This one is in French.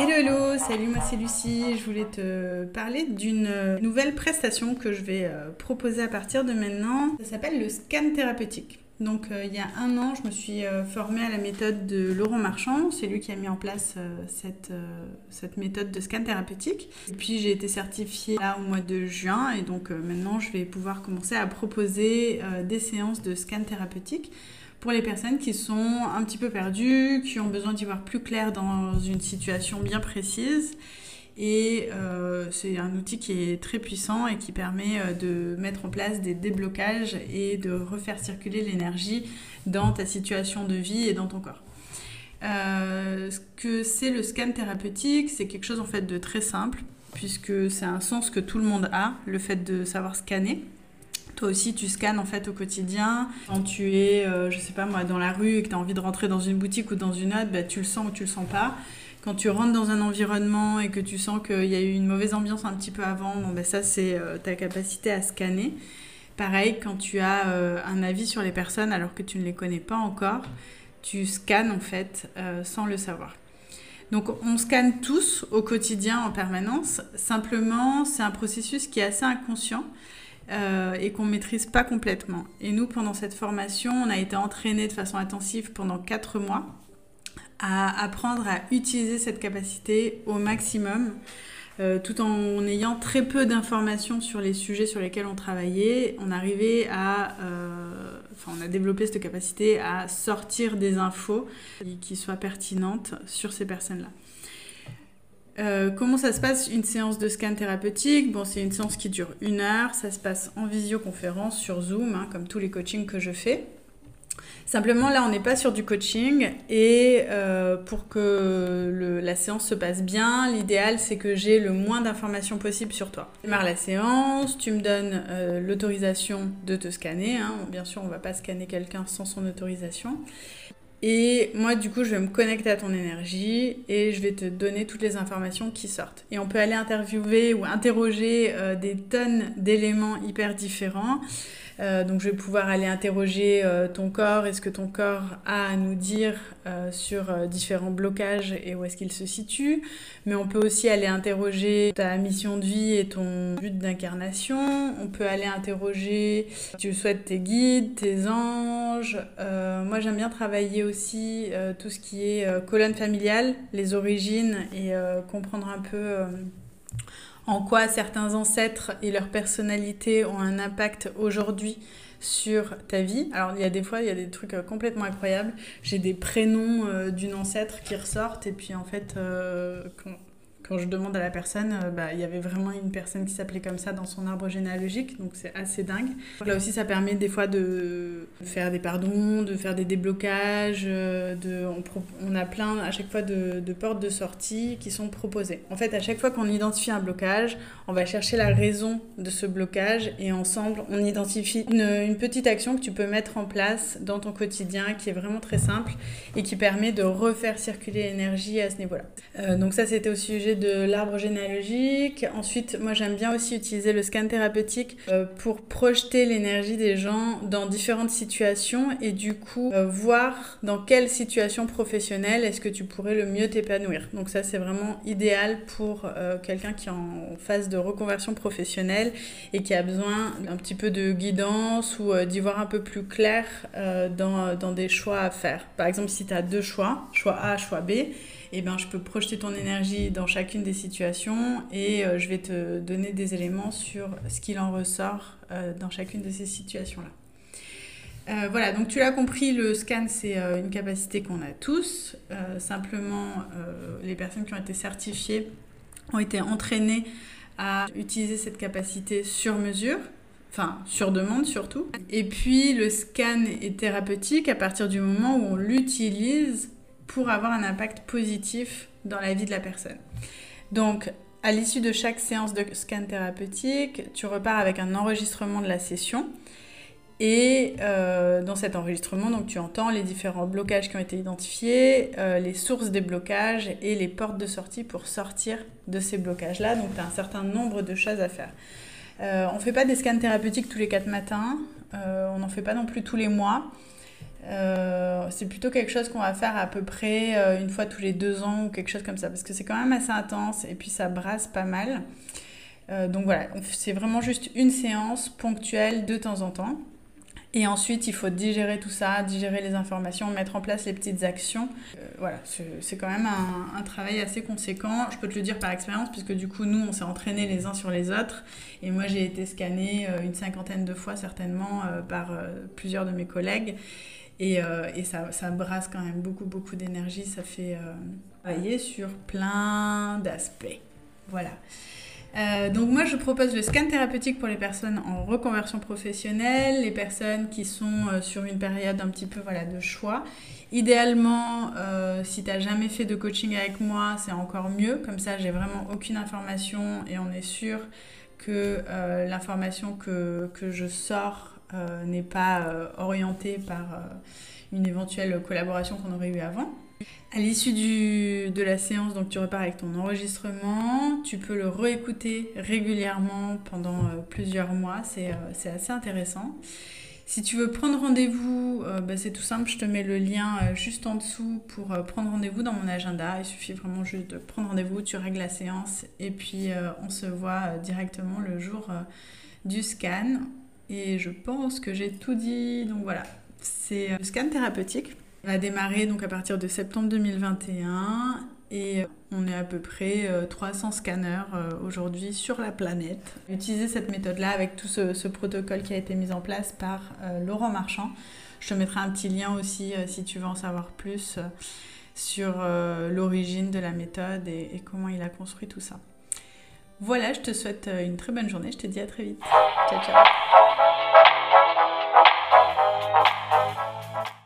Hello, hello, salut, moi c'est Lucie. Je voulais te parler d'une nouvelle prestation que je vais euh, proposer à partir de maintenant. Ça s'appelle le scan thérapeutique. Donc euh, il y a un an, je me suis euh, formée à la méthode de Laurent Marchand. C'est lui qui a mis en place cette, cette méthode de scan thérapeutique. Et puis j'ai été certifiée là au mois de juin et donc maintenant je vais pouvoir commencer à proposer des séances de scan thérapeutique pour les personnes qui sont un petit peu perdues, qui ont besoin d'y voir plus clair dans une situation bien précise. Et euh, c'est un outil qui est très puissant et qui permet euh, de mettre en place des déblocages et de refaire circuler l'énergie dans ta situation de vie et dans ton corps. Euh, ce que c'est le scan thérapeutique, c'est quelque chose en fait de très simple, puisque c'est un sens que tout le monde a, le fait de savoir scanner. Toi aussi, tu scannes en fait au quotidien. Quand tu es, euh, je sais pas moi, dans la rue et que tu as envie de rentrer dans une boutique ou dans une autre, bah, tu le sens ou tu le sens pas. Quand tu rentres dans un environnement et que tu sens qu'il y a eu une mauvaise ambiance un petit peu avant, bon, bah, ça c'est euh, ta capacité à scanner. Pareil, quand tu as euh, un avis sur les personnes alors que tu ne les connais pas encore, tu scannes en fait sans le savoir. Donc on scanne tous au quotidien en permanence. Simplement, c'est un processus qui est assez inconscient. Euh, et qu'on ne maîtrise pas complètement. Et nous, pendant cette formation, on a été entraînés de façon intensive pendant 4 mois à apprendre à utiliser cette capacité au maximum, euh, tout en ayant très peu d'informations sur les sujets sur lesquels on travaillait. On arrivait à, euh, on a développé cette capacité à sortir des infos qui soient pertinentes sur ces personnes-là. Euh, comment ça se passe une séance de scan thérapeutique? Bon, c'est une séance qui dure une heure. Ça se passe en visioconférence sur Zoom, hein, comme tous les coachings que je fais. Simplement, là, on n'est pas sur du coaching et euh, pour que la séance se passe bien, l'idéal, c'est que j'ai le moins d'informations possible sur toi. Je démarre la séance, tu me donnes euh, l'autorisation de te scanner. Hein. Bien sûr, on ne va pas scanner quelqu'un sans son autorisation. Et moi, du coup, je vais me connecter à ton énergie et je vais te donner toutes les informations qui sortent. Et on peut aller interviewer ou interroger euh, des tonnes d'éléments hyper différents. Euh, donc je vais pouvoir aller interroger euh, ton corps et ce que ton corps a à nous dire sur différents blocages et où est-ce qu'il se situe. Mais on peut aussi aller interroger ta mission de vie et ton but d'incarnation. On peut aller interroger si tu souhaites tes guides, tes anges. moi j'aime bien travailler aussi tout ce qui est colonne familiale, les origines et comprendre un peu en quoi certains ancêtres et leur personnalité ont un impact aujourd'hui sur ta vie. Alors il y a des fois, il y a des trucs euh, complètement incroyables. J'ai des prénoms euh, d'une ancêtre qui ressortent et puis en fait, euh, quand je demande à la personne, euh, bah, il y avait vraiment une personne qui s'appelait comme ça dans son arbre généalogique, donc c'est assez dingue. Là aussi, ça permet des fois de faire des pardons, de faire des déblocages, euh, de, on, a plein à chaque fois de, portes de sortie qui sont proposées. En fait, à chaque fois qu'on identifie un blocage, on va chercher la raison de ce blocage et ensemble, on identifie une, petite action que tu peux mettre en place dans ton quotidien qui est vraiment très simple et qui permet de refaire circuler l'énergie à ce niveau-là. Euh, donc ça, c'était au sujet de l'arbre généalogique. Ensuite, moi j'aime bien aussi utiliser le scan thérapeutique euh, pour projeter l'énergie des gens dans différentes situations et du coup euh, voir dans quelle situation professionnelle est-ce que tu pourrais le mieux t'épanouir. Donc ça c'est vraiment idéal pour euh, quelqu'un qui est en phase de reconversion professionnelle et qui a besoin d'un petit peu de guidance ou d'y voir un peu plus clair dans, dans des choix à faire. Par exemple, si tu as deux choix, choix A, choix B, eh ben, je peux projeter ton énergie dans chacune des situations et euh, je vais te donner des éléments sur ce qu'il en ressort euh, dans chacune de ces situations-là. Euh, voilà, donc tu l'as compris, le scan, c'est une capacité qu'on a tous. simplement, les personnes qui ont été certifiées ont été entraînées à utiliser cette capacité sur mesure, enfin sur demande surtout. Et puis, le scan est thérapeutique à partir du moment où on l'utilise pour avoir un impact positif dans la vie de la personne. Donc, à l'issue de chaque séance de scan thérapeutique, tu repars avec un enregistrement de la session. Et euh, dans cet enregistrement, donc, tu entends les différents blocages qui ont été identifiés, euh, les sources des blocages et les portes de sortie pour sortir de ces blocages-là. Donc, tu as un certain nombre de choses à faire. Euh, on ne fait pas des scans thérapeutiques tous les quatre matins, on n'en fait pas non plus tous les mois. C'est plutôt quelque chose qu'on va faire à peu près une fois tous les deux ans ou quelque chose comme ça, parce que c'est quand même assez intense et puis ça brasse pas mal. donc voilà, c'est vraiment juste une séance ponctuelle de temps en temps. Et ensuite, il faut digérer tout ça, digérer les informations, mettre en place les petites actions. Euh, voilà, c'est quand même un, travail assez conséquent. Je peux te le dire par expérience, puisque du coup, nous, on s'est entraînés les uns sur les autres. Et moi, j'ai été scannée euh, une cinquantaine de fois, certainement, euh, par plusieurs de mes collègues. Et, et ça, ça, brasse quand même beaucoup, beaucoup d'énergie. Ça fait travailler sur plein d'aspects. Voilà. Euh, donc moi je propose le scan thérapeutique pour les personnes en reconversion professionnelle, les personnes qui sont euh, sur une période un petit peu voilà, de choix. Idéalement, euh, si tu n'as jamais fait de coaching avec moi, c'est encore mieux. Comme ça, j'ai vraiment aucune information et on est sûr que l'information que, que, je sors n'est pas orientée par une éventuelle collaboration qu'on aurait eue avant. À l'issue de la séance, donc tu repars avec ton enregistrement, tu peux le réécouter régulièrement pendant euh, plusieurs mois, euh, c'est assez intéressant. Si tu veux prendre rendez-vous, euh, bah, c'est tout simple, je te mets le lien juste en dessous pour prendre rendez-vous dans mon agenda. Il suffit vraiment juste de prendre rendez-vous, tu règles la séance et puis on se voit directement le jour du scan. Et je pense que j'ai tout dit, donc voilà, c'est le scan thérapeutique. On va démarrer donc à partir de septembre 2021 et on est à peu près 300 euh, scanners euh, aujourd'hui sur la planète. Utiliser cette méthode-là avec tout ce, protocole qui a été mis en place par euh, Laurent Marchand. Je te mettrai un petit lien aussi si tu veux en savoir plus sur l'origine de la méthode et comment il a construit tout ça. Voilà, je te souhaite une très bonne journée. Je te dis à très vite. Ciao, ciao.